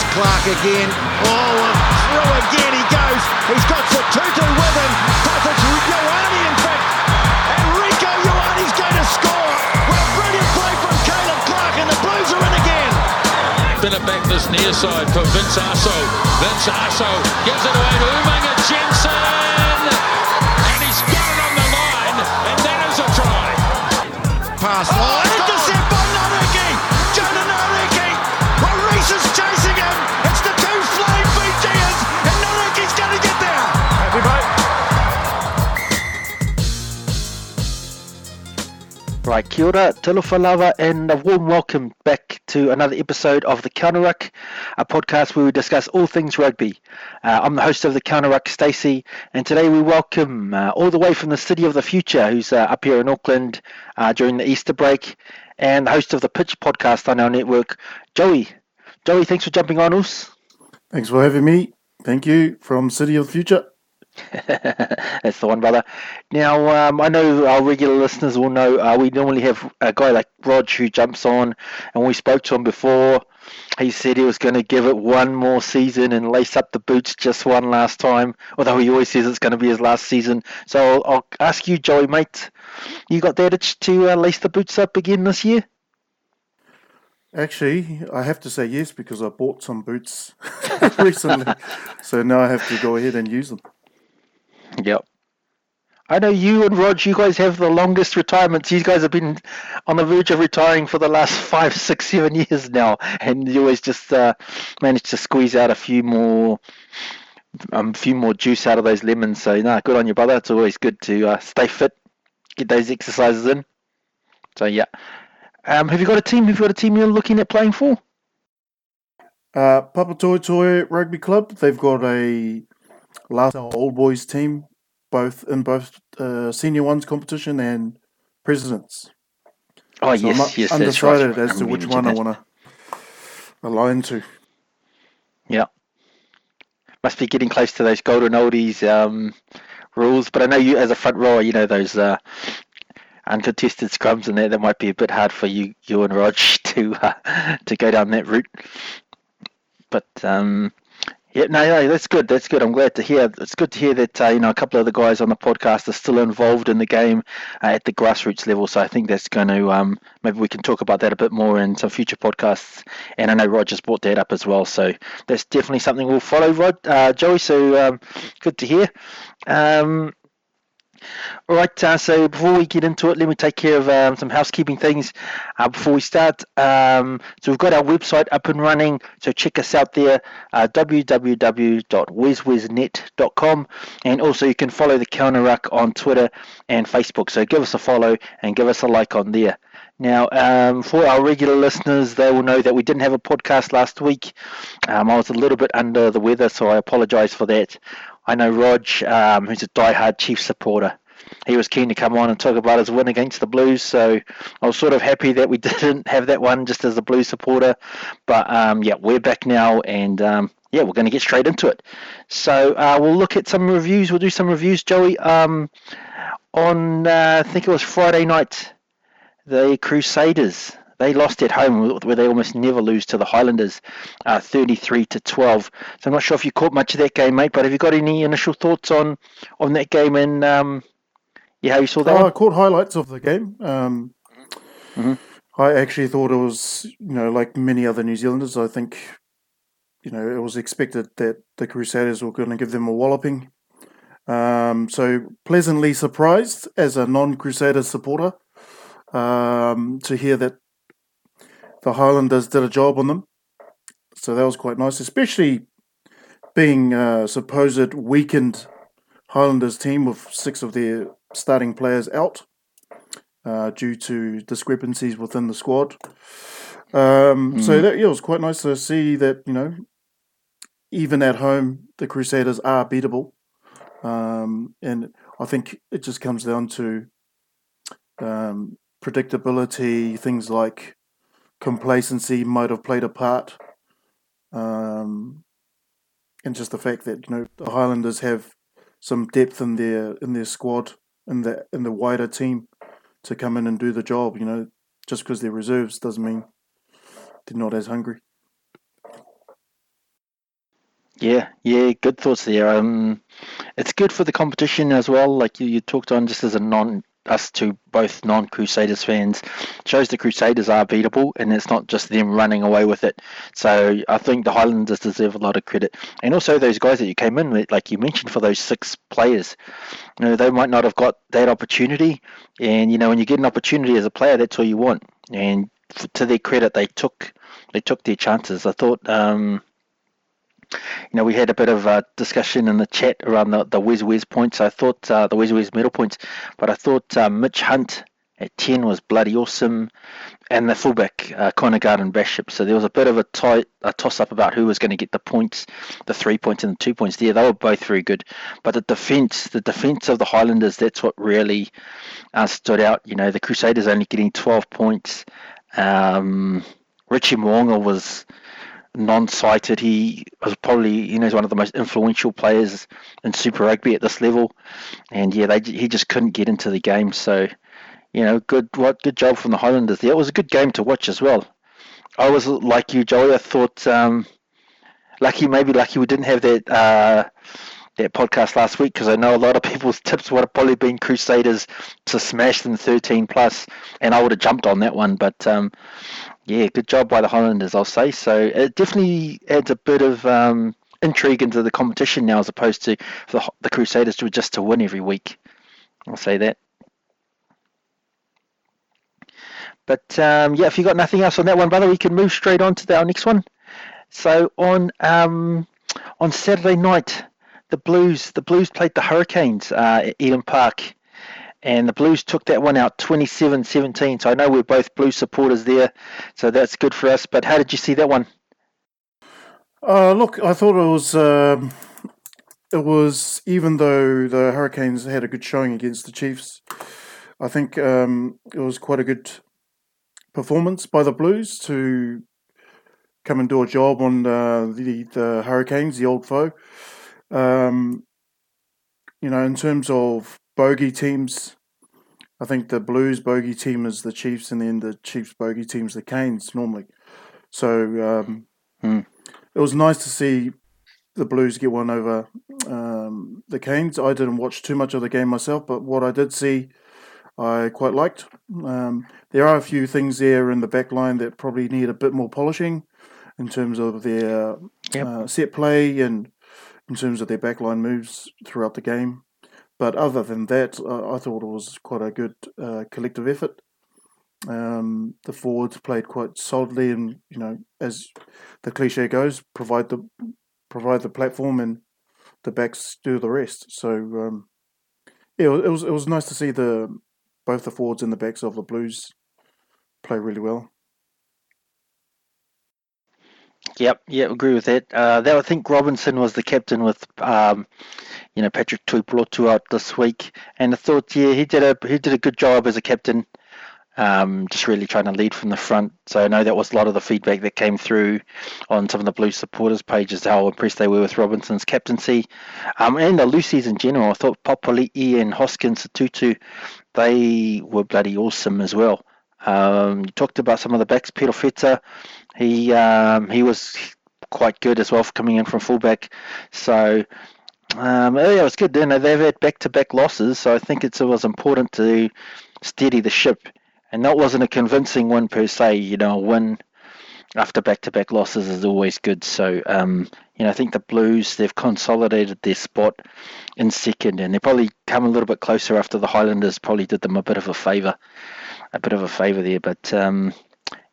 Here's Clark again. Oh, through again he goes. He's got Sotutu with him. But it's Ioane, in fact. And Rieko Ioane's going to score. Well, brilliant play from Caleb Clark, and the Blues are in again. Spin it back this near side for Vince Aso. Vince Aso gives it away to Umaga Jensen. And he's got it on the line. And that is a try. Pass. Oh, kia ora, talofa lava, and a warm welcome back to another episode of The Counter Ruck, a podcast where we discuss all things rugby. Uh, I'm the host of The Counter Ruck, Stacey, and today we welcome uh, all the way from the city of the future, who's uh, up here in Auckland uh, during the Easter break, and the host of the Pitch podcast on our network, Joey. Joey, thanks for jumping on us. Thanks for having me. Thank you from City of the Future. That's the one, brother. Now, um, I know our regular listeners will know uh, we normally have a guy like Rog who jumps on, and we spoke to him before. He said he was going to give it one more season and lace up the boots just one last time, although he always says it's going to be his last season. So I'll, I'll ask you, Joey, mate, you got that itch to uh, lace the boots up again this year? Actually, I have to say yes because I bought some boots recently. so now I have to go ahead and use them. Yep. I know you and Rog, you guys have the longest retirements. You guys have been on the verge of retiring for the last five, six, seven years now, and you always just uh, manage to squeeze out a few more, um, few more juice out of those lemons. So, nah, good on you, brother. It's always good to uh, stay fit, get those exercises in. So, yeah. Um, have you got a team? Have you got a team you're looking at playing for? Uh, Toy Toy Rugby Club, they've got a last old boys team, both in both uh, senior ones competition and presidents. Oh, So yes, I'm yes, that's right. undecided as to which one I want to align to. Yeah. Must be getting close to those golden oldies um, rules. But I know you, as a front rower, you know those uh, uncontested scrums and that. That might be a bit hard for you, you and Rog to uh, to go down that route. But um, yeah, no, that's good. That's good. I'm glad to hear. It's good to hear that uh, you know a couple of the guys on the podcast are still involved in the game uh, at the grassroots level. So I think that's going to um, maybe we can talk about that a bit more in some future podcasts. And I know Roger's brought that up as well. So that's definitely something we'll follow, Rod, uh, Joey. So um, good to hear. Um, all right, uh, so before we get into it, let me take care of um, some housekeeping things uh, before we start. Um, so we've got our website up and running, so check us out there, uh, www.weswesnet.com, and also you can follow the Counter Ruck on Twitter and Facebook. So give us a follow and give us a like on there. Now, um, for our regular listeners, they will know that we didn't have a podcast last week. Um, I was a little bit under the weather, so I apologise for that. I know Rog, um, who's a die-hard Chiefs supporter, he was keen to come on and talk about his win against the Blues. So I was sort of happy that we didn't have that one just as a Blues supporter. But um, yeah, we're back now, and um, yeah, we're going to get straight into it. So uh, we'll look at some reviews. We'll do some reviews, Joey. Um, on uh, I think it was Friday night, the Crusaders they lost at home where they almost never lose to the Highlanders, uh, 33 to 12. So I'm not sure if you caught much of that game, mate. But have you got any initial thoughts on on that game and um, yeah, how you saw that? Oh, I caught highlights of the game. Um, Mhm. I actually thought it was, you know, like many other New Zealanders, I think, you know, it was expected that the Crusaders were going to give them a walloping. Um, so pleasantly surprised as a non-Crusaders supporter um, to hear that the Highlanders did a job on them. So that was quite nice, especially being a supposed weakened Highlanders team with six of their starting players out uh, due to discrepancies within the squad. Um, So that yeah, it was quite nice to see that you know, even at home, the Crusaders are beatable, um, and I think it just comes down to um, predictability. Things like complacency might have played a part, um, and just the fact that you know the Highlanders have some depth in their in their squad in the in the wider team to come in and do the job. You know, just because they're reserves doesn't mean they're not as hungry. Yeah, yeah, good thoughts there. Um, it's good for the competition as well. Like you, you talked on, just as a non us to both non-Crusaders fans shows the Crusaders are beatable, and it's not just them running away with it. So I think the Highlanders deserve a lot of credit, and also those guys that you came in with, like you mentioned, for those six players, you know, they might not have got that opportunity, and you know, when you get an opportunity as a player, that's all you want. And to their credit, they took they took their chances. I thought. Um, you know, we had a bit of a discussion in the chat around the, the whiz whiz points. I thought uh, the whiz whiz medal points, but I thought uh, Mitch Hunt at 10 was bloody awesome, and the fullback, uh, Connor Garden-Bachop. So there was a bit of a, tight, a toss up about who was going to get the points, the three points and the two points there. They were both very good. But the defence, the defence of the Highlanders, that's what really uh, stood out. You know, the Crusaders only getting 12 points. Um, Richie Mo'unga was non-sighted. He was probably you know one of the most influential players in Super Rugby at this level, and yeah, they he just couldn't get into the game. So you know, good what good job from the Highlanders there. It was a good game to watch as well. I was like you, Joey. I thought um, lucky, maybe lucky we didn't have that. Uh, that podcast last week because I know a lot of people's tips would have probably been Crusaders to smash them 13 plus, and I would have jumped on that one. But um, yeah, good job by the Highlanders, I'll say. So it definitely adds a bit of um, intrigue into the competition now, as opposed to the, the Crusaders to just to win every week. I'll say that. But um, yeah, if you've got nothing else on that one, brother, we can move straight on to our next one. So on um, on Saturday night, the Blues the Blues played the Hurricanes uh, at Eden Park and the Blues took that one out 27-17. So I know we're both Blues supporters there, so that's good for us. But how did you see that one? Uh, look, I thought it was um, it was even though the Hurricanes had a good showing against the Chiefs, I think um, it was quite a good performance by the Blues to come and do a job on uh, the the Hurricanes, the old foe. Um, you know, in terms of bogey teams. I think the Blues bogey team is the Chiefs, and then the Chiefs bogey team is the Canes normally. So um, hmm. it was nice to see the Blues get one over um, the Canes. I didn't watch too much of the game myself, but what I did see, I quite liked. Um, there are a few things there in the back line that probably need a bit more polishing in terms of their yep. uh, set play and in terms of their backline moves throughout the game. But other than that, uh, I thought it was quite a good uh, collective effort. Um, the forwards played quite solidly, and you know, as the cliche goes, provide the provide the platform, and the backs do the rest. So um, yeah, it was it was nice to see the both the forwards and the backs of the Blues play really well. Yep, yeah, agree with that. Uh, that I think Robinson was the captain with um, you know Patrick Tuipulotu out this week, and I thought yeah he did a he did a good job as a captain, um, just really trying to lead from the front. So I know that was a lot of the feedback that came through on some of the Blue supporters pages how impressed they were with Robinson's captaincy, um, and the Lucy's in general. I thought Papali'i and Hoskins Sotutu, they were bloody awesome as well. Um, you talked about some of the backs, Perofeta, he um, he was quite good as well for coming in from fullback. So um, yeah, it was good. You know, they've had back-to-back losses, so I think it was important to steady the ship. And that wasn't a convincing one per se. You know, win after back-to-back losses is always good. So um, you know, I think the Blues they've consolidated their spot in second, and they probably come a little bit closer after the Highlanders probably did them a bit of a favour, a bit of a favour there. But um,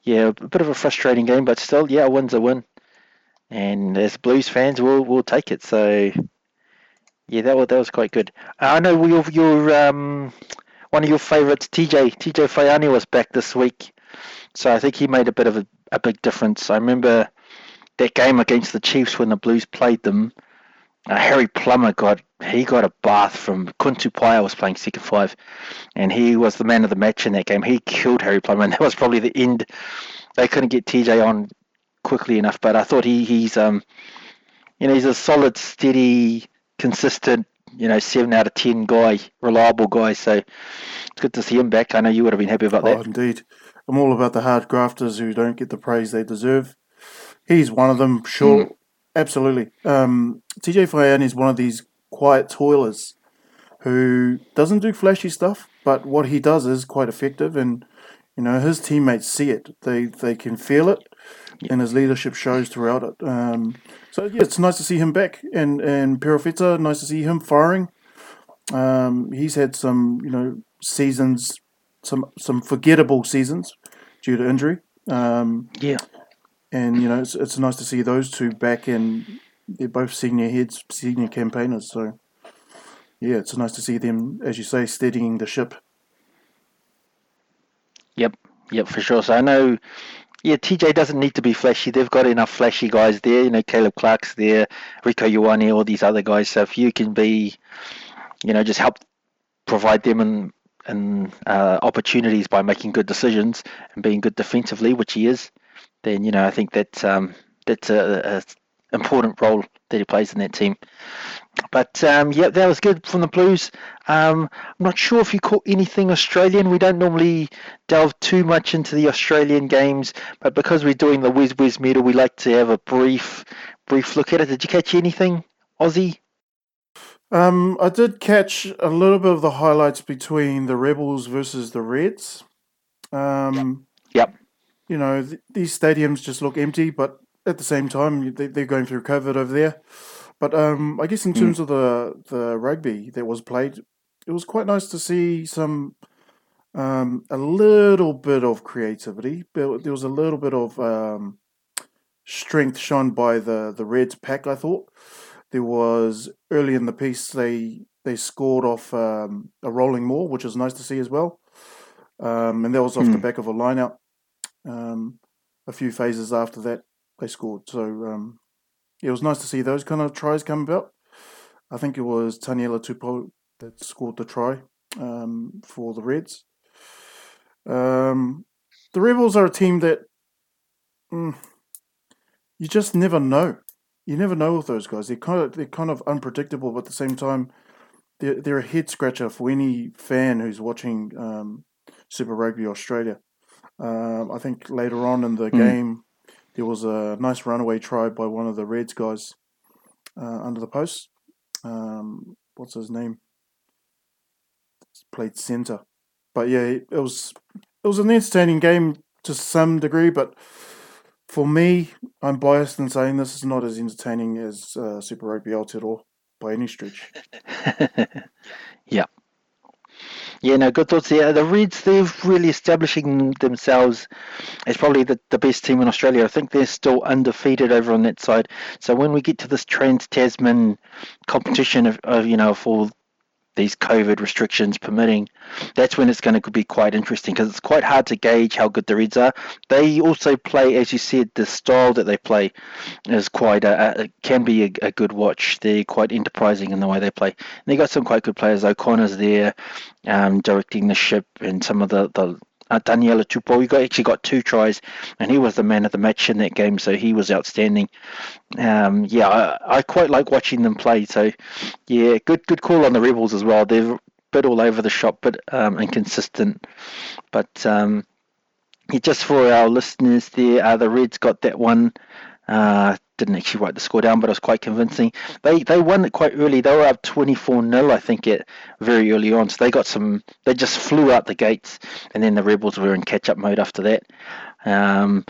yeah, a bit of a frustrating game, but still, yeah, a win's a win. And as Blues fans, we'll we'll take it. So yeah, that was that was quite good. I know your your um one of your favourites, TJ TJ Faiane was back this week, so I think he made a bit of a, a big difference. I remember that game against the Chiefs when the Blues played them. Uh, Harry Plummer got he got a bath from Quinn Tupaea was playing second five, and he was the man of the match in that game. He killed Harry Plummer, and that was probably the end. They couldn't get TJ on quickly enough, but I thought he he's um you know he's a solid, steady consistent, you know, seven out of ten guy, reliable guy. So it's good to see him back. I know you would have been happy about that. oh, that. Indeed, I'm all about the hard grafters who don't get the praise they deserve. He's one of them, sure, mm. Absolutely. Um, TJ Faiane is one of these quiet toilers who doesn't do flashy stuff, but what he does is quite effective, and you know his teammates see it. They they can feel it, and his leadership shows throughout it. Um, so yeah, it's nice to see him back, and and Perofeta, nice to see him firing. Um, he's had some you know seasons, some some forgettable seasons due to injury. Um, Yeah. And you know it's, it's nice to see those two back and they're both senior heads senior campaigners so yeah it's nice to see them as you say steadying the ship Yep, yep, for sure. So I know, yeah, TJ doesn't need to be flashy. They've got enough flashy guys there. You know, Caleb Clark's there, Rieko Ioane, all these other guys. So if you can be, you know, just help provide them and and uh, opportunities by making good decisions and being good defensively, which he is, then you know I think that um, that's a, a important role that he plays in that team. But um, yeah, that was good from the Blues. Um, I'm not sure if you caught anything Australian. We don't normally delve too much into the Australian games, but because we're doing the Whiz Whiz medal, we like to have a brief, brief look at it. Did you catch anything, Aussie? um, i did catch a little bit of the highlights between the rebels versus the reds um, Yep. You know th- these stadiums just look empty but at the same time they, they're going through covid over there but um, i guess in terms of the the rugby that was played it was quite nice to see some um, a little bit of creativity. There there was a little bit of um, strength shown by the the Reds pack. I thought there was early in the piece they they scored off um, a rolling maul, which was nice to see as well, um, and that was off the Hmm. back of a line out. Um, a few phases after that, they scored. So um, it was nice to see those kind of tries come about. I think it was Taniela Tupou that scored the try um, for the Reds. Um, the Rebels are a team that mm, you just never know. You never know with those guys. They're kind of they're kind of unpredictable, but at the same time, they're they're a head scratcher for any fan who's watching um, Super Rugby Australia. Um, I think later on in the Hmm. game, there was a nice runaway try by one of the Reds guys uh, under the post. Um, what's his name? Played centre, but yeah, it was it was an entertaining game to some degree. But for me, I'm biased in saying this is not as entertaining as uh, Super Rugby Aotearoa by any stretch. yeah. Yeah, no, good thoughts Yeah, The Reds, they're really establishing themselves as probably the, the best team in Australia. I think they're still undefeated over on that side. So when we get to this Trans Tasman competition of, of, you know, for these COVID restrictions permitting, that's when it's going to be quite interesting because it's quite hard to gauge how good the Reds are. They also play, as you said, the style that they play is quite a, a can be a, a good watch. They're quite enterprising in the way they play. And they got some quite good players. O'Connor's there, um, directing the ship, and some of the the. Uh, Taniela Tupou, he got, actually got two tries, and he was the man of the match in that game, so he was outstanding. Um, yeah, I, I quite like watching them play. So, yeah, good good call on the Rebels as well. They're a bit all over the shop, but um, inconsistent. But um, yeah, just for our listeners there, uh, the Reds got that one. Uh, didn't actually write the score down, but it was quite convincing. They they won it quite early. They were up 24 0 I think, it very early on. So they got some. They just flew out the gates, and then the Rebels were in catch up mode after that. Um,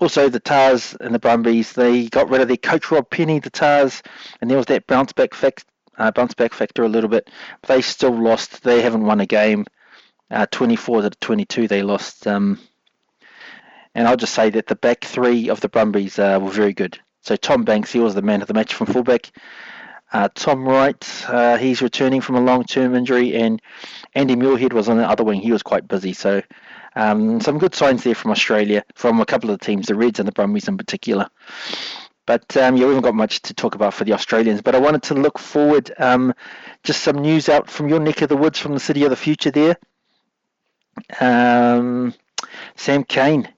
also, the Tahs and the Brumbies, they got rid of their coach Rob Penney, the Tahs, and there was that bounce back fact, uh, bounce back factor a little bit. They still lost. They haven't won a game. Uh, 24 to 22, they lost. Um, and I'll just say that the back three of the Brumbies uh, were very good. So Tom Banks, he was the man of the match from fullback. Uh, Tom Wright, uh, he's returning from a long-term injury, and Andy Muirhead was on the other wing. He was quite busy. So um, some good signs there from Australia, from a couple of the teams, the Reds and the Brumbies in particular. But um, yeah, we haven't got much to talk about for the Australians. But I wanted to look forward. Um, just some news out from your neck of the woods, from the city of the future there. Um, Sam Cane,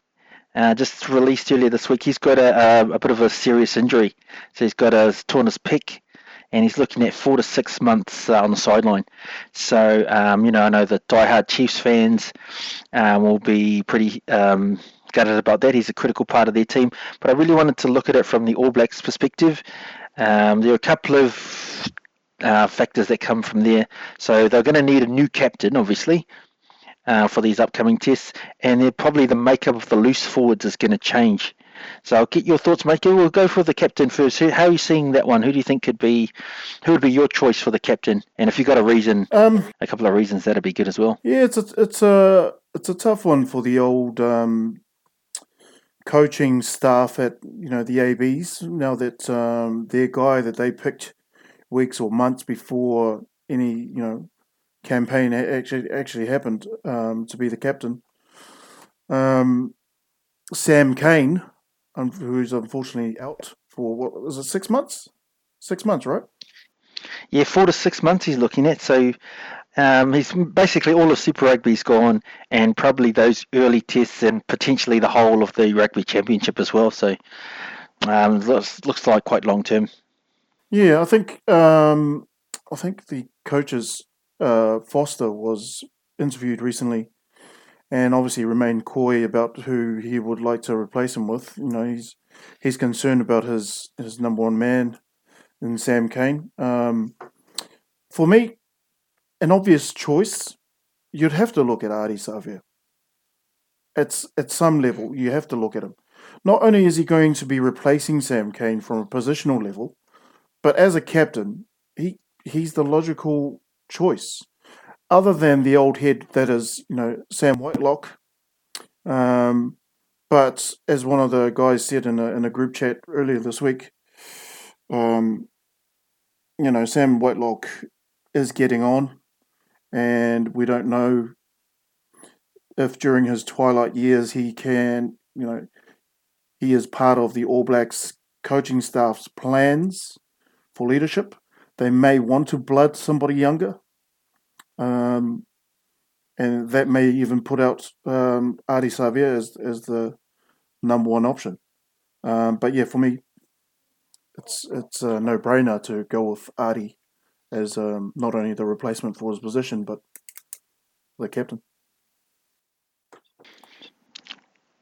uh, just released earlier this week. He's got a, a, a bit of a serious injury. So he's got a torn his pec, and he's looking at four to six months uh, on the sideline. So um, you know, I know the diehard Chiefs fans um, will be pretty um, gutted about that. He's a critical part of their team. But I really wanted to look at it from the All Blacks perspective. Um, there are a couple of uh, factors that come from there. So they're going to need a new captain, obviously, uh, for these upcoming tests, and then probably the makeup of the loose forwards is going to change. So I'll get your thoughts, Mike. We'll go for the captain first. How are you seeing that one? Who do you think could be, who would be your choice for the captain? And if you've got a reason, um, a couple of reasons, that'd be good as well. Yeah, it's a it's a it's a tough one for the old um, coaching staff at you know the ABs. Now that um, their guy that they picked weeks or months before any you know campaign actually actually happened um, to be the captain. Um, Sam Cane, who's unfortunately out for what was it six months? Six months, right? Yeah, four to six months he's looking at. So um, he's basically all of Super Rugby's gone, and probably those early tests, and potentially the whole of the Rugby Championship as well. So um, looks looks like quite long term. Yeah, I think um, I think the coaches uh, Foster was interviewed recently, and obviously remained coy about who he would like to replace him with. You know, he's he's concerned about his his number one man in Sam Cane. Um, for me, an obvious choice, you'd have to look at Ardie Savea. It's at some level you have to look at him. Not only is he going to be replacing Sam Cane from a positional level, but as a captain, he he's the logical choice, other than the old head that is, you know, Sam Whitelock. Um, but as one of the guys said in a in a group chat earlier this week, um, you know, Sam Whitelock is getting on, and we don't know if during his twilight years he can, you know, he is part of the All Blacks coaching staff's plans for leadership. They may want to blood somebody younger. Um, and that may even put out um, Savea as, as the number one option. Um, but yeah, for me, it's it's a no brainer to go with Ardie as um, not only the replacement for his position, but the captain.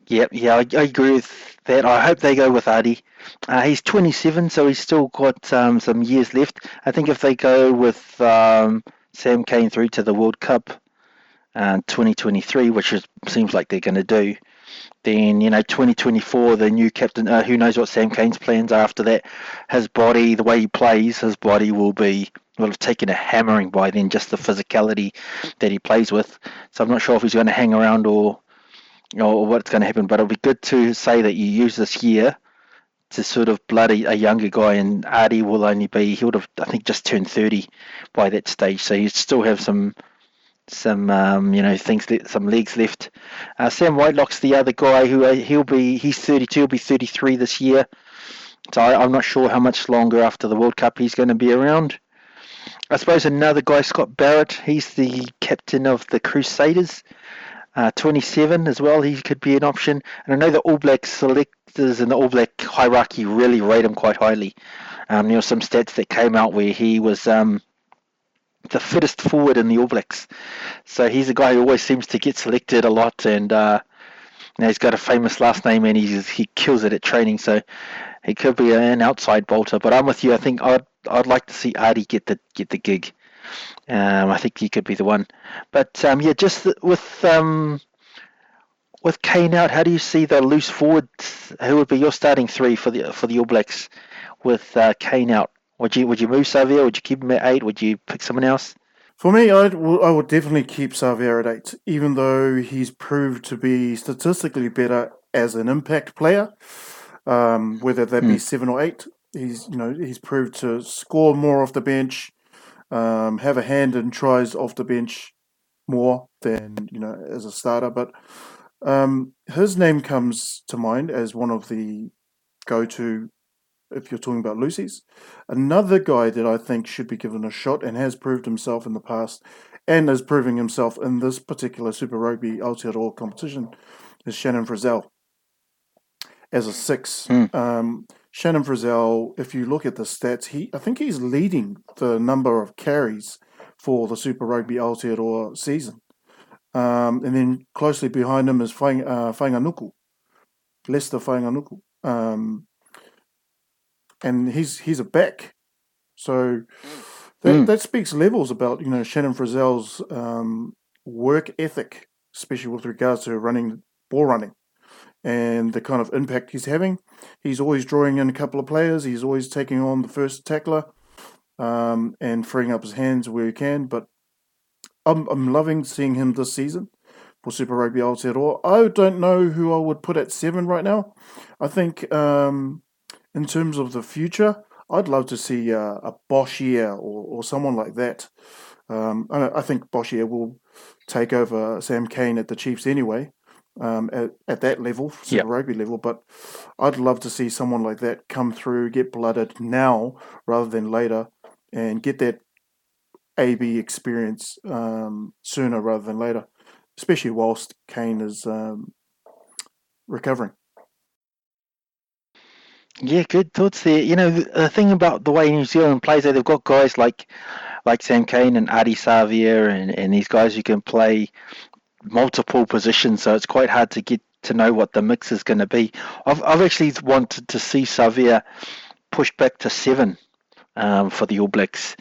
Yep, yeah, I, I agree with that. I hope they go with Ardie. Uh, he's 27, so he's still got um, some years left. I think if they go with um, Sam Cane through to the World Cup uh, 2023, which is, seems like they're going to do, then you know 2024, the new captain. Uh, who knows what Sam Cane's plans are after that? His body, the way he plays, his body will be will have taken a hammering by then. Just the physicality that he plays with. So I'm not sure if he's going to hang around or or what's going to happen. But it'll be good to say that you use this year to sort of blood a, younger guy, and Ardie will only be he would have I think just turned thirty by that stage, so you still have some some um, you know things that some legs left. Uh, Sam Whitelock's the other guy who uh, he'll be he's 32, he'll be 33 this year. So I, am not sure how much longer after the World Cup he's going to be around. I suppose another guy, Scott Barrett, he's the captain of the Crusaders. Uh, 27 as well, he could be an option. And I know the All Black selectors and the All Black hierarchy really rate him quite highly. Um, there were some stats that came out where he was um, the fittest forward in the All Blacks. So he's a guy who always seems to get selected a lot, and uh, he's got a famous last name, and he's, he kills it at training. So he could be an outside bolter. But I'm with you. I think I'd I'd like to see Ardie get the get the gig. Um, I think he could be the one. But um, yeah, just with um, with Cane out, how do you see the loose forwards? Who would be your starting three for the for the All Blacks with uh, Cane out? Would you would you move Savea? Would you keep him at eight? Would you pick someone else? For me, I'd, I would definitely keep Savea at eight, even though he's proved to be statistically better as an impact player. Um, whether that be hmm. seven or eight, he's you know he's proved to score more off the bench, um, have a hand in tries off the bench more than you know as a starter. But um, his name comes to mind as one of the go-to if you're talking about Lucy's. Another guy that I think should be given a shot and has proved himself in the past and is proving himself in this particular Super Rugby Aotearoa competition is Shannon Frizzell as a six. Mm. Um, Shannon Frizzell, if you look at the stats, he I think he's leading the number of carries for the Super Rugby Aotearoa season. Um, and then closely behind him is Fainga'anuku, Leicester Fainga'anuku. Um, and he's he's a back. So that, Mm. that speaks levels about, you know, Shannon Frizzell's um, work ethic, especially with regards to running ball running and the kind of impact he's having. He's always drawing in a couple of players. He's always taking on the first tackler um, and freeing up his hands where he can. But I'm, I'm loving seeing him this season for Super Rugby Aotearoa. I don't know who I would put at seven right now. I think um, in terms of the future, I'd love to see uh, a Boshier or, or someone like that. Um, I, I think Boshier will take over Sam Cane at the Chiefs anyway, um, at, at that level, Super Yep. Rugby level. But I'd love to see someone like that come through, get blooded now rather than later, and get that AB experience um, sooner rather than later, especially whilst Cane is um, recovering. Yeah, good thoughts there. You know, the, the thing about the way New Zealand plays, they've got guys like like Sam Cane and Ardie Savea and, and these guys who can play multiple positions, so it's quite hard to get to know what the mix is going to be. I've, I've actually wanted to see Savea pushed back to seven um, for the All Blacks.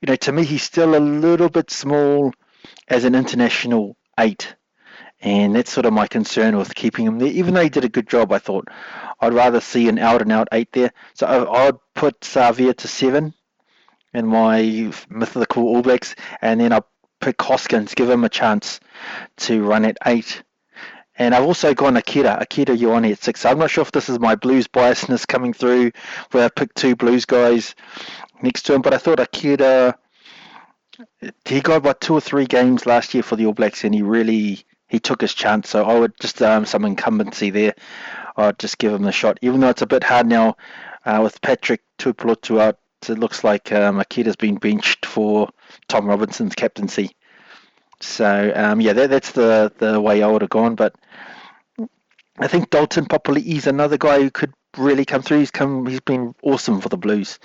You know, to me, he's still a little bit small as an international eight. And that's sort of my concern with keeping him there. Even though he did a good job, I thought I'd rather see an out and out eight there. So I- I'd put Savea to seven in my mythical All Blacks, and then I'll pick Hoskins, give him a chance to run at eight. And I've also gone Akira, Akira Ioane at six. I'm not sure if this is my blues biasness coming through, where I picked two blues guys next to him, but I thought Akira, he got about two or three games last year for the All Blacks, and he really he took his chance. So I would just um, some incumbency there. I'd just give him the shot, even though it's a bit hard now uh, with Patrick Tuipulotu out. It looks like um, Akira's been benched for Tom Robinson's captaincy. So um, yeah, that, that's the the way I would have gone. But I think Dalton Papali'i is another guy who could really come through. He's come. He's been awesome for the Blues.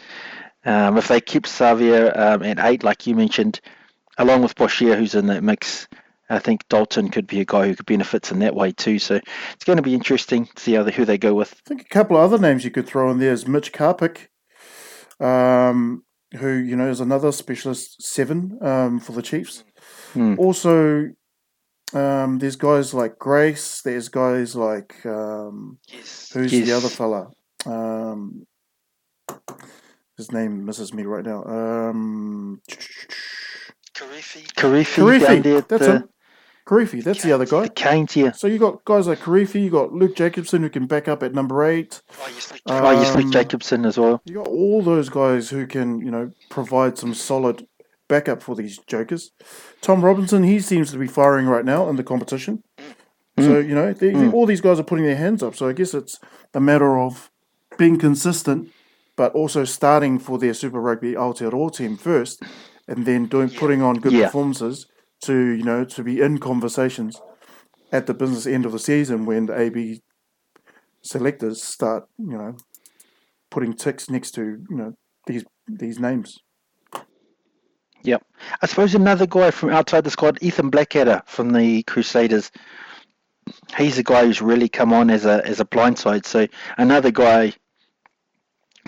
Um, if they keep Savea um, at eight, like you mentioned, along with Boshier, who's in that mix, I think Dalton could be a guy who could benefits in that way too. So it's going to be interesting to see who they go with. I think a couple of other names you could throw in there is Mitch Karpik, um, who you know is another specialist seven um, for the Chiefs. Hmm. Also, um, there's guys like Grace. There's guys like um, who's the other fella? Um, his name misses me right now. Um, Kirifi, Kirifi, down there at that's the, him. Kirifi, that's the other guy. the Canes here. So you got guys like Kirifi, you got Luke Jacobson who can back up at number eight. Oh, yes, Luke Um, Jacobson as well. You got all those guys who can, you know, provide some solid backup for these jokers. Tom Robinson, he seems to be firing right now in the competition. So you know, they, all these guys are putting their hands up. So I guess it's a matter of being consistent, but also starting for their Super Rugby Aotearoa team first, and then doing putting on good Yeah. performances to you know to be in conversations at the business end of the season when the AB selectors start you know putting ticks next to you know these these names. Yep. I suppose another guy from outside the squad, Ethan Blackadder from the Crusaders. He's a guy who's really come on as a as a blindside. So another guy.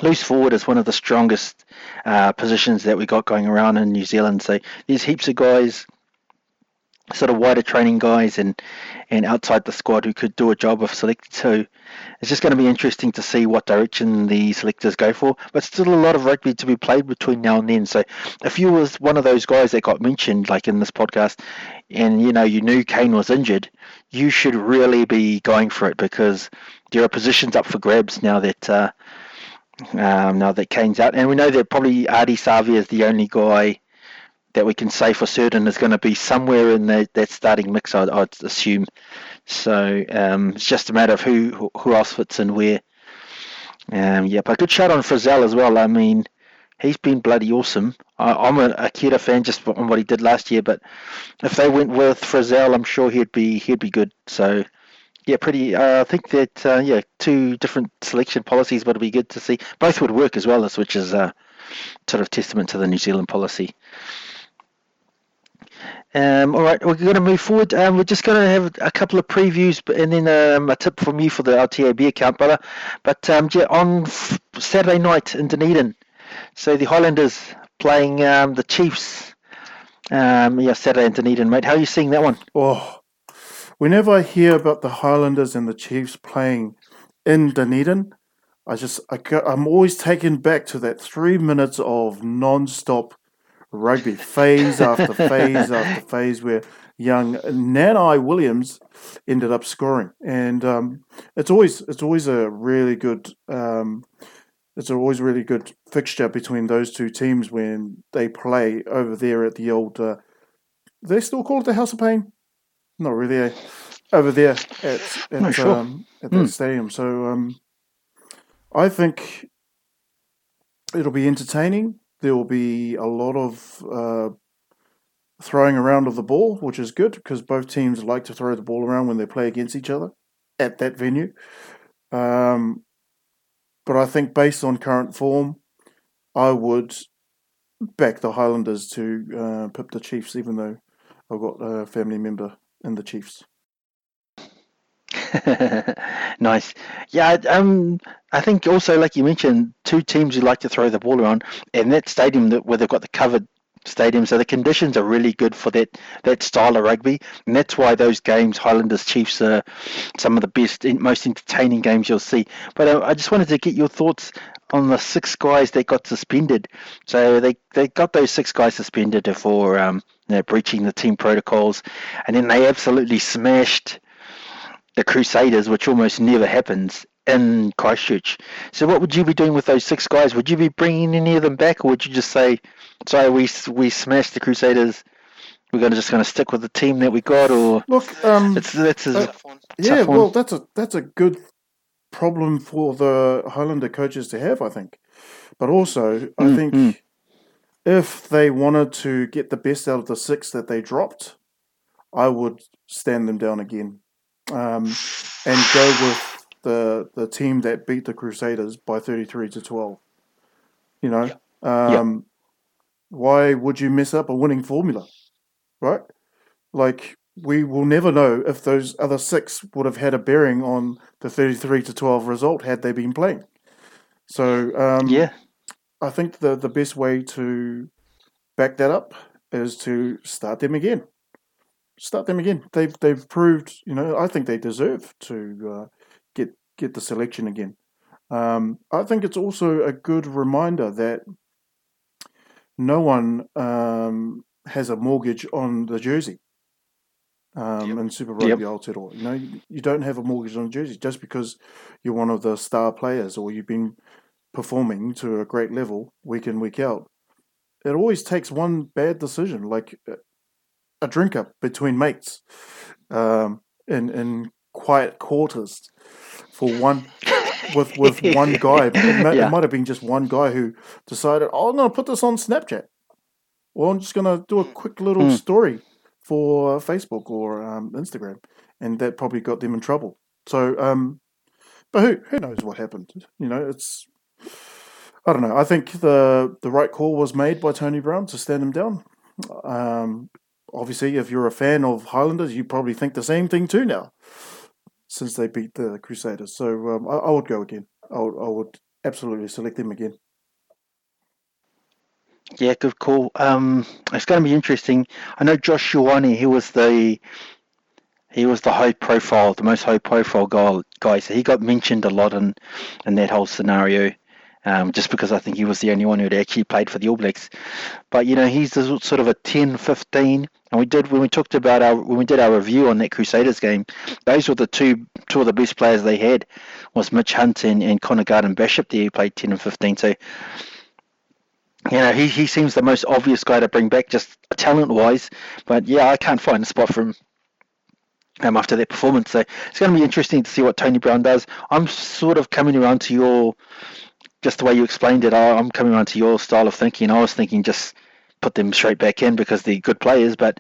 Loose forward is one of the strongest uh, positions that we got going around in New Zealand. So there's heaps of guys, sort of wider training guys, and and outside the squad who could do a job of selecting. So it's just going to be interesting to see what direction the selectors go for. But still a lot of rugby to be played between now and then. So if you was one of those guys that got mentioned, like in this podcast, and you know you knew Cane was injured, you should really be going for it because there are positions up for grabs now that uh, um, now that Cane's out, and we know that probably Ardie Savea is the only guy that we can say for certain is going to be somewhere in the, that starting mix. I'd, I'd assume. So um, it's just a matter of who who else fits in where. Um, yeah, but good shot on Frizzell as well. I mean, he's been bloody awesome. I, I'm a Akira fan just on what he did last year, but if they went with Frizzell, I'm sure he'd be he'd be good. So yeah, pretty. Uh, I think that uh, yeah, two different selection policies, it'd be good to see both would work as well which is uh, sort of testament to the New Zealand policy. Um, all right, we're going to move forward. Um, we're just going to have a couple of previews, but and then um, a tip from you for the RTAB account, brother. But um, yeah, on Saturday night in Dunedin, so the Highlanders playing um, the Chiefs. Um, yeah, Saturday in Dunedin, mate. How are you seeing that one? Oh, whenever I hear about the Highlanders and the Chiefs playing in Dunedin, I just I I'm always taken back to that three minutes of non-stop rugby phase after phase after phase where young Nanai Williams ended up scoring, and um, it's always it's always a really good um, it's always really good fixture between those two teams when they play over there at the old. Uh, they still call it the House of Pain? Not really. Eh? Over there at at, sure. um, at that Hmm. stadium. So um, I think it'll be entertaining. There will be a lot of uh, throwing around of the ball, which is good because both teams like to throw the ball around when they play against each other at that venue. Um, but I think based on current form, I would back the Highlanders to uh, pip the Chiefs, even though I've got a family member in the Chiefs. nice. Yeah, um, I think also, like you mentioned, two teams who like to throw the ball around, and that stadium that where they've got the covered stadium, so the conditions are really good for that that style of rugby, and that's why those games, Highlanders Chiefs, are some of the best, most entertaining games you'll see. But uh, I just wanted to get your thoughts on the six guys that got suspended. So they they got those six guys suspended for um, you know, breaching the team protocols, and then they absolutely smashed the Crusaders, which almost never happens in Christchurch. So, what would you be doing with those six guys? Would you be bringing any of them back, or would you just say, "Sorry, we we smashed the Crusaders. We're gonna just gonna stick with the team that we got"? Or Look, um, it's that's a, Uh, yeah, one. well, that's a that's a good problem for the Highlander coaches to have, I think. But also, I Mm, think mm. if they wanted to get the best out of the six that they dropped, I would stand them down again, um, and go with the the team that beat the Crusaders by thirty three to twelve. You know, um, why would you mess up a winning formula, right? Like we will never know if those other six would have had a bearing on the 33 to 12 result had they been playing. So um, yeah, I think the the best way to back that up is to start them again. Start them again. They've they've proved, you know, I think they deserve to uh, get get the selection again. Um, I think it's also a good reminder that no one um, has a mortgage on the jersey um, in Super Rugby Yep. Aotearoa. You know, you, you don't have a mortgage on a jersey just because you're one of the star players or you've been performing to a great level week in week out. It always takes one bad decision, like a- drink up between mates, um, in in quiet quarters, for one with with one guy. It, might, Yeah. it might have been just one guy who decided, "Oh, I'm going to put this on Snapchat," or I'm just going to do a quick little Mm. story for Facebook or um, Instagram, and that probably got them in trouble. So, um, but who who knows what happened? You know, it's I don't know. I think the the right call was made by Tony Brown to stand him down. Um, obviously, if you're a fan of Highlanders, you probably think the same thing too now, since they beat the Crusaders. So um, I, I would go again. I would, I would absolutely select them again. yeah, good call. Um, it's going to be interesting. I know Josh Ioane, he was the he was the high profile, the most high profile guy, guy. So he got mentioned a lot in in that whole scenario. Um, just because I think he was the only one who had actually played for the All Blacks. But you know, he's sort of a 10, 15. And we did when we talked about our when we did our review on that Crusaders game, those were the two two of the best players they had was Mitch Hunt and, and Connor Garden-Bachop there who played ten and fifteen. So you know, he, he seems the most obvious guy to bring back just talent wise. But yeah, I can't find a spot for him um, after that performance. So it's going to be interesting to see what Tony Brown does. I'm sort of coming around to your, just the way you explained it, I- I'm coming around to your style of thinking. I was thinking just put them straight back in because they're good players. But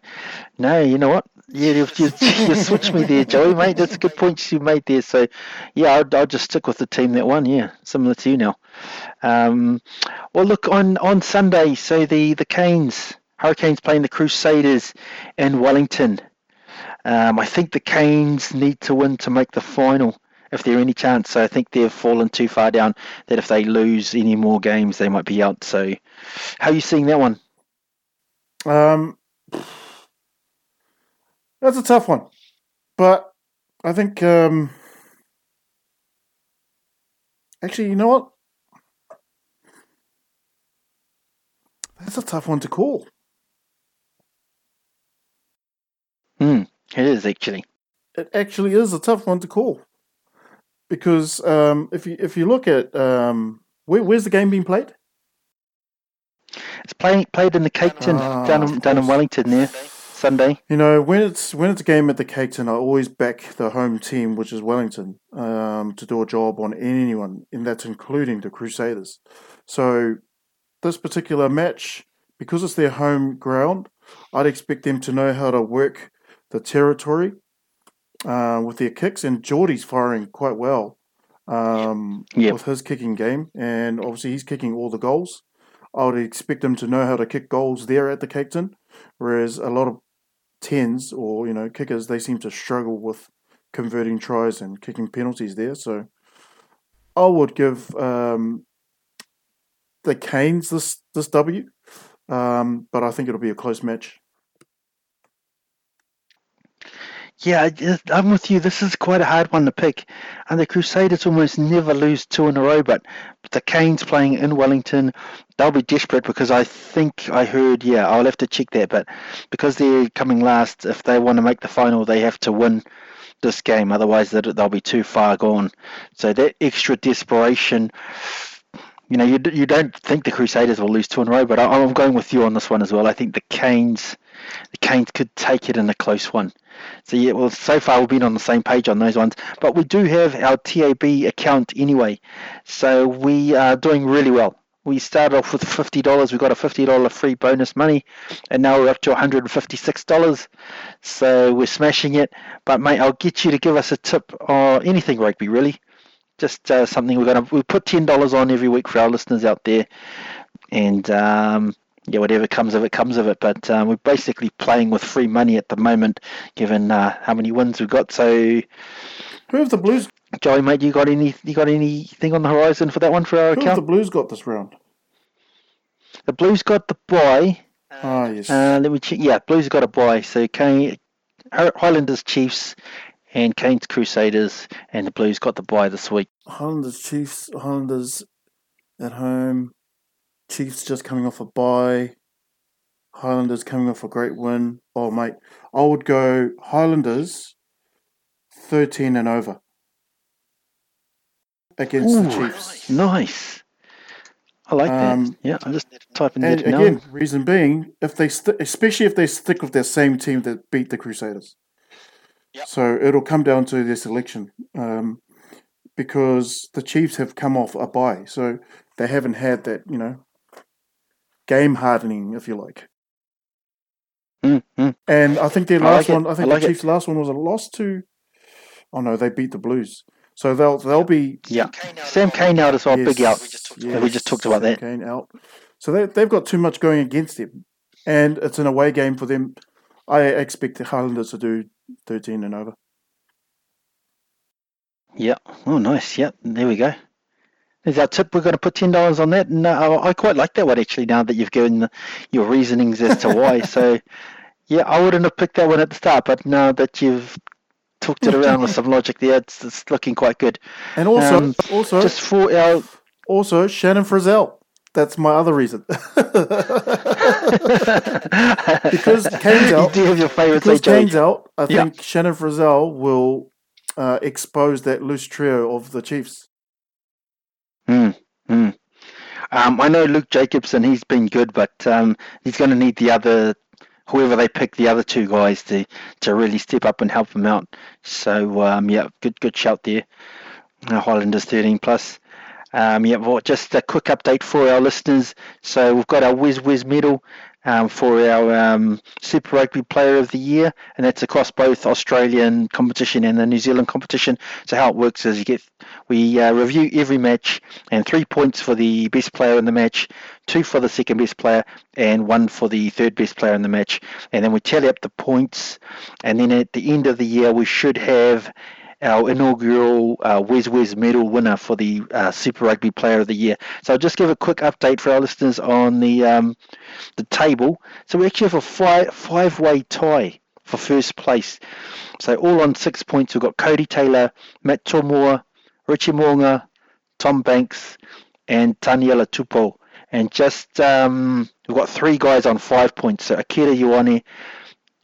no, you know what? Yeah, you, you, you switched me there, Joey, mate. That's a good point you made there. So, yeah, I'll, I'll just stick with the team that won. Yeah, similar to you now. Um, well, look on on Sunday. So the the Canes Hurricanes playing the Crusaders in Wellington. Um, I think the Canes need to win to make the final if there any chance. So I think they've fallen too far down that if they lose any more games, they might be out. So, how are you seeing that one? Um, that's a tough one, but I think um, actually, you know what? That's a tough one to call. Hmm, it is actually. It actually is a tough one to call because um, if you if you look at um, where, where's the game being played? It's playing played in the Cake Tin Ah, down, in, down in. Wellington there Sunday. You know, when it's when it's a game at the Cake Tin, I always back the home team, which is Wellington, um, to do a job on anyone, and that's including the Crusaders. So this particular match, because it's their home ground, I'd expect them to know how to work the territory uh, with their kicks, and Jordie's firing quite well um, Yep. with his kicking game, and obviously he's kicking all the goals. I would expect him to know how to kick goals there at the Cape whereas a lot of tens or you know kickers they seem to struggle with converting tries and kicking penalties there. So I would give um, the Canes this this W, um, but I think it'll be a close match. Yeah, I'm with you. This is quite a hard one to pick. And the Crusaders almost never lose two in a row, but the Canes playing in Wellington, they'll be desperate because I think I heard, yeah, I'll have to check that, but because they're coming last, if they want to make the final, they have to win this game. Otherwise, they'll be too far gone. So that extra desperation, you know, you, you don't think the Crusaders will lose two in a row, but I, I'm going with you on this one as well. I think the Canes, the Canes could take it in a close one. So yeah, well, so far we've been on the same page on those ones, but we do have our TAB account anyway, so we are doing really well. We started off with fifty dollars. We got a fifty dollar free bonus money, and now we're up to one hundred and fifty six dollars. So we're smashing it. But mate, I'll get you to give us a tip or anything rugby really. Just uh, something we're gonna we put ten dollars on every week for our listeners out there, and um, yeah, whatever comes of it comes of it. But um, we're basically playing with free money at the moment, given uh, how many wins we've got. So, Who have the Blues? Joey, mate, you got any? You got anything on the horizon for that one for our Who have the? Blues got this round? The Blues got the buy. Ah, yes. Uh, let me check. Yeah, Blues got a buy. So Kane, Highlanders, Chiefs, and Canes Crusaders, and the Blues got the buy this week. Highlanders, Chiefs, Highlanders at home. Chiefs just coming off a bye. Highlanders coming off a great win. Oh, mate, I would go Highlanders 13 and over against the Chiefs. Nice. I like Um, that. Yeah, I'm just typing And that now. again, reason being, if they st- especially if they stick with their same team that beat the Crusaders. So it'll come down to their selection, um, because the Chiefs have come off a bye, so they haven't had that you know game hardening, if you like. Mm, mm. And I think their I like last one, I I think like the it. Chiefs' last one was a loss to. Oh no, they beat the Blues. So they'll they'll be Yeah, Sam Cane out as well. Big out. yes, we just talked about Sam that. Cane out. So they they've got too much going against them, and it's an away game for them. I expect the Highlanders to do thirteen and over. Yeah. Oh, nice. Yep. There we go. There's our tip. We're going to put ten dollars on that, and uh, I quite like that one actually. Now that you've given your reasonings as to why, so yeah, I wouldn't have picked that one at the start, but now that you've talked it around with some logic there, it's, it's looking quite good. And also, Um, also, Just for our also Shannon Frizzell. That's my other reason. because Cane's you do have your favourite Because Cane's out, I Yeah. think Shannon Frizzell will uh, expose that loose trio of the Chiefs. Hmm. hmm. Um, I know Luke Jacobson. He's been good, but um, he's going to need the other, whoever they pick, the other two guys to to really step up and help him out. So um, yeah, good good shout there. Uh, Highlanders 13 plus. Um, yeah, well, just a quick update for our listeners. So we've got our Whiz Whiz medal. Um, for our um, Super Rugby Player of the Year, and that's across both Australian competition and the New Zealand competition. So how it works is you get we uh, review every match, and three points for the best player in the match, two for the second best player, and one for the third best player in the match. And then we tally up the points, and then at the end of the year we should have our inaugural uh, Wes Wes medal winner for the uh, Super Rugby Player of the Year. So I'll just give a quick update for our listeners on the um, the table. So we actually have a five five way tie for first place. So all on six points. We've got Codie Taylor, Matt To'omua, Richie Mo'unga, Tom Banks, and Taniela Tupou. And just um, we've got three guys on five points. So Akira Ioane,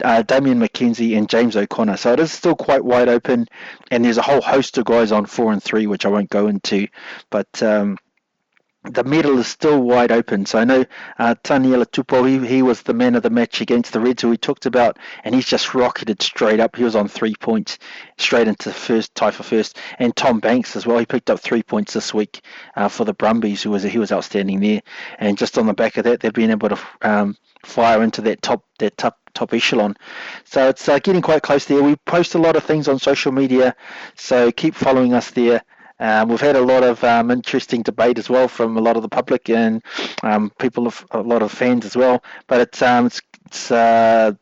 uh, Damian McKenzie and James O'Connor. So it is still quite wide open, and there's a whole host of guys on four and three, which I won't go into. But um, the medal is still wide open. So I know uh, Taniela Tupou, he, he was the man of the match against the Reds, who we talked about, and he's just rocketed straight up. He was on three points, straight into the first tie for first. And Tom Banks as well, he picked up three points this week uh, for the Brumbies, who was he was outstanding there. And just on the back of that, they've been able to um, fire into that top that top top echelon. So it's uh, getting quite close there. We post a lot of things on social media, so keep following us there. Um, we've had a lot of um, interesting debate as well from a lot of the public and um, people, of, a lot of fans as well. But it's um, it's it's, uh,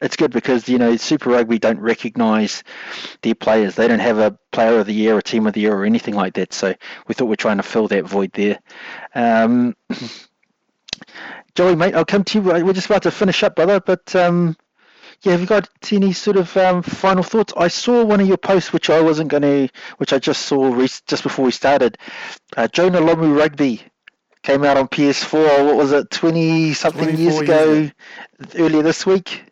it's good because you know Super Rugby don't recognise their players. They don't have a Player of the Year, a Team of the Year, or anything like that. So we thought we're trying to fill that void there. Um, Joey, mate, I'll come to you. We're just about to finish up, brother. But um, yeah, have you got any sort of um, final thoughts? I saw one of your posts, which I wasn't going to, which I just saw re- just before we started. Uh, Jonah Lomu Rugby came out on PS4. What was it, twenty something years ago, years earlier this week?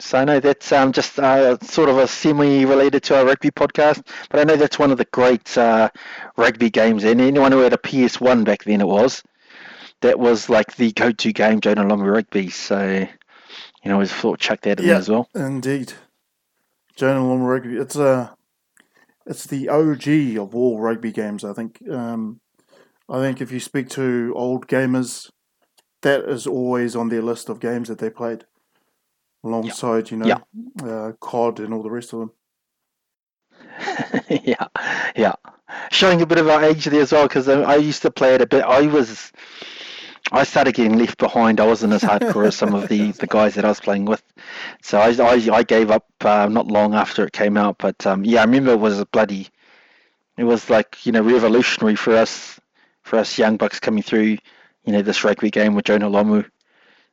So I know that's um, just uh, sort of a semi-related to our rugby podcast, but I know that's one of the great uh, rugby games. And anyone who had a PS1 back then, it was that was like the go-to game, Jonah Lomu Rugby. So you know, I thought chuck that in yeah, as well. Indeed, Jonah Rugby. It's a uh, it's the OG of all rugby games. I think. Um, I think if you speak to old gamers, that is always on their list of games that they played, alongside you know uh, COD and all the rest of them. yeah, yeah, showing a bit of our age there as well because I used to play it a bit. I was I started getting left behind. I wasn't as hardcore as some of the, the guys that I was playing with. So I, I, I gave up uh, not long after it came out. But um, yeah, I remember it was a bloody, it was like, you know, revolutionary for us, for us young bucks coming through, you know, this rugby game with Jonah Lomu.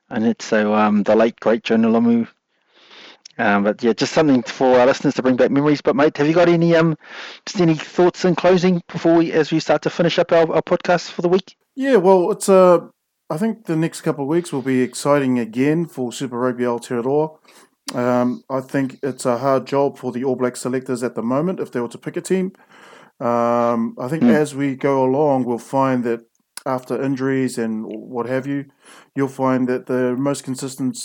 And it's so um, the late, great Jonah Lomu. Um, but yeah, just something for our listeners to bring back memories. But mate, have you got any um, just any thoughts in closing before we, as we start to finish up our, our podcast for the week? Yeah, well, it's a I think the next couple of weeks will be exciting again for Super Rugby Aotearoa. Um, I think it's a hard job for the All Black selectors at the moment if they were to pick a team. Um, I think mm. as we go along, we'll find that after injuries and what have you, you'll find that the most consistent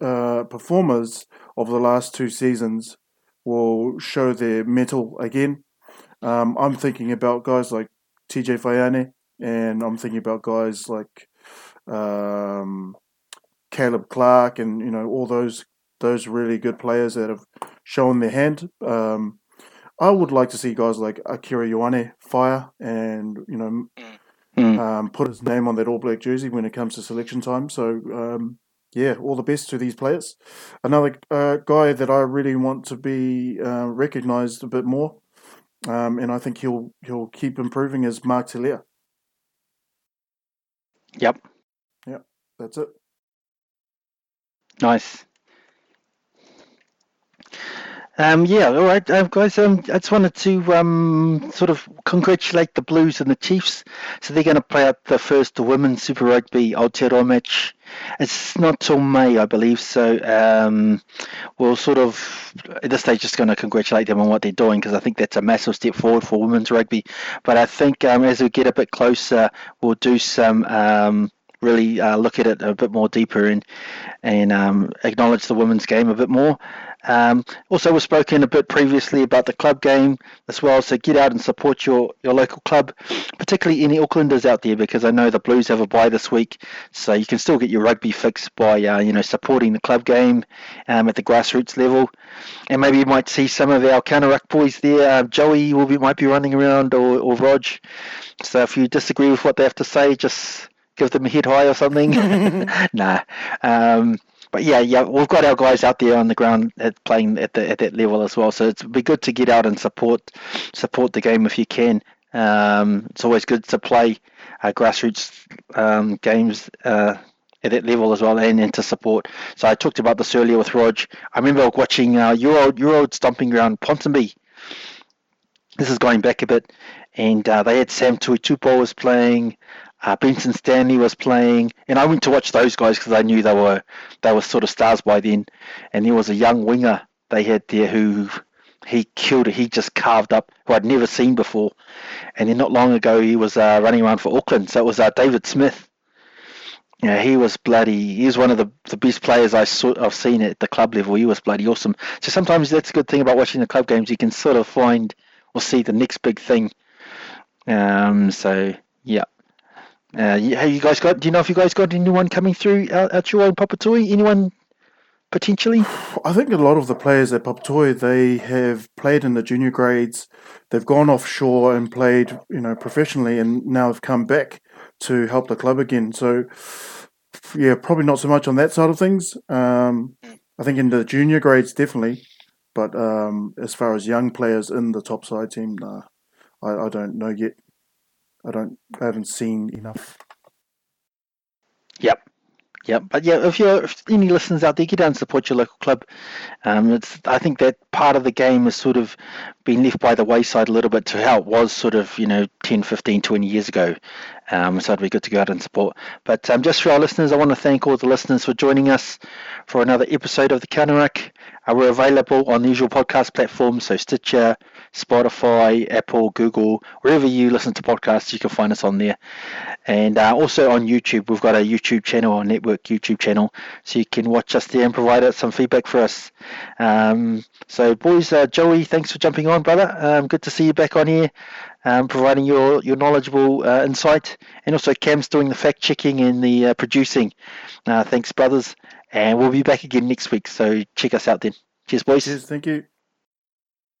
uh, performers of the last two seasons will show their mettle again. Um, I'm thinking about guys like TJ Faiane, and I'm thinking about guys like um, Caleb Clarke, and you know all those those really good players that have shown their hand. Um, I would like to see guys like Akira Ioane fire and you know mm. um, put his name on that All Black jersey when it comes to selection time. So um, yeah, all the best to these players. Another uh, guy that I really want to be uh, recognised a bit more, um, and I think he'll he'll keep improving is Mark Telea. Yep. That's it. Nice. Um, yeah, all right, uh, guys. Um, I just wanted to um, sort of congratulate the Blues and the Chiefs. So they're going to play out the first women's Super Rugby Aotearoa match. It's not till May, I believe. So um, we'll sort of at this stage just going to congratulate them on what they're doing because I think that's a massive step forward for women's rugby. But I think um, as we get a bit closer, we'll do some really uh, look at it a bit more deeper and and um, acknowledge the women's game a bit more. Um, also, we've spoken a bit previously about the club game as well. So get out and support your, your local club, particularly any Aucklanders out there, because I know the Blues have a bye this week. So you can still get your rugby fix by uh, you know supporting the club game um, at the grassroots level, and maybe you might see some of our ruck boys there. Uh, Joey will be might be running around or, or Rog. So if you disagree with what they have to say, just give them a head high or something. nah. Um, but yeah, yeah, we've got our guys out there on the ground at playing at the at that level as well. So it'd be good to get out and support support the game if you can. Um, it's always good to play uh, grassroots um, games uh, at that level as well, and, and to support. So I talked about this earlier with Rog. I remember watching uh, your old your old stomping ground Ponsonby. This is going back a bit, and uh, they had Sam Tuitupo was playing. Uh, Benson Stanley was playing, and I went to watch those guys because I knew they were they were sort of stars by then. And there was a young winger they had there who he killed it. He just carved up who I'd never seen before. And then not long ago he was uh, running around for Auckland. So it was uh, David Smith. Yeah, he was bloody. He was one of the, the best players I saw, I've seen at the club level. He was bloody awesome. So sometimes that's a good thing about watching the club games. You can sort of find or see the next big thing. Um, so yeah, uh, have you guys got? Do you know if you guys got anyone coming through out, out your own Papatoi? Anyone potentially? I think a lot of the players at Papatoi they have played in the junior grades. They've gone offshore and played, you know, professionally, and now have come back to help the club again. So, yeah, probably not so much on that side of things. Um, I think in the junior grades definitely, but um, as far as young players in the top side team, nah, I, I don't know yet. I don't. I haven't seen enough. Yep. Yep. But yeah, if you're if any listeners out there, get down and support your local club. Um, it's I think that part of the game has sort of been left by the wayside a little bit to how it was sort of, you know, 10, 15, 20 years ago. Um, so it'd be good to go out and support. But um, just for our listeners, I want to thank all the listeners for joining us for another episode of the Counter Ruck. Uh, we're available on the usual podcast platforms, so Stitcher, Spotify, Apple, Google, wherever you listen to podcasts, you can find us on there. And uh, also on YouTube, we've got a YouTube channel, our network YouTube channel, so you can watch us there and provide us some feedback for us. Um, so, boys, uh, Joey, thanks for jumping on, brother. Um, good to see you back on here, um, providing your, your knowledgeable uh, insight. And also, Cam's doing the fact checking and the uh, producing. Uh, thanks, brothers. And we'll be back again next week, so check us out then. Cheers, boys. Cheers, thank you.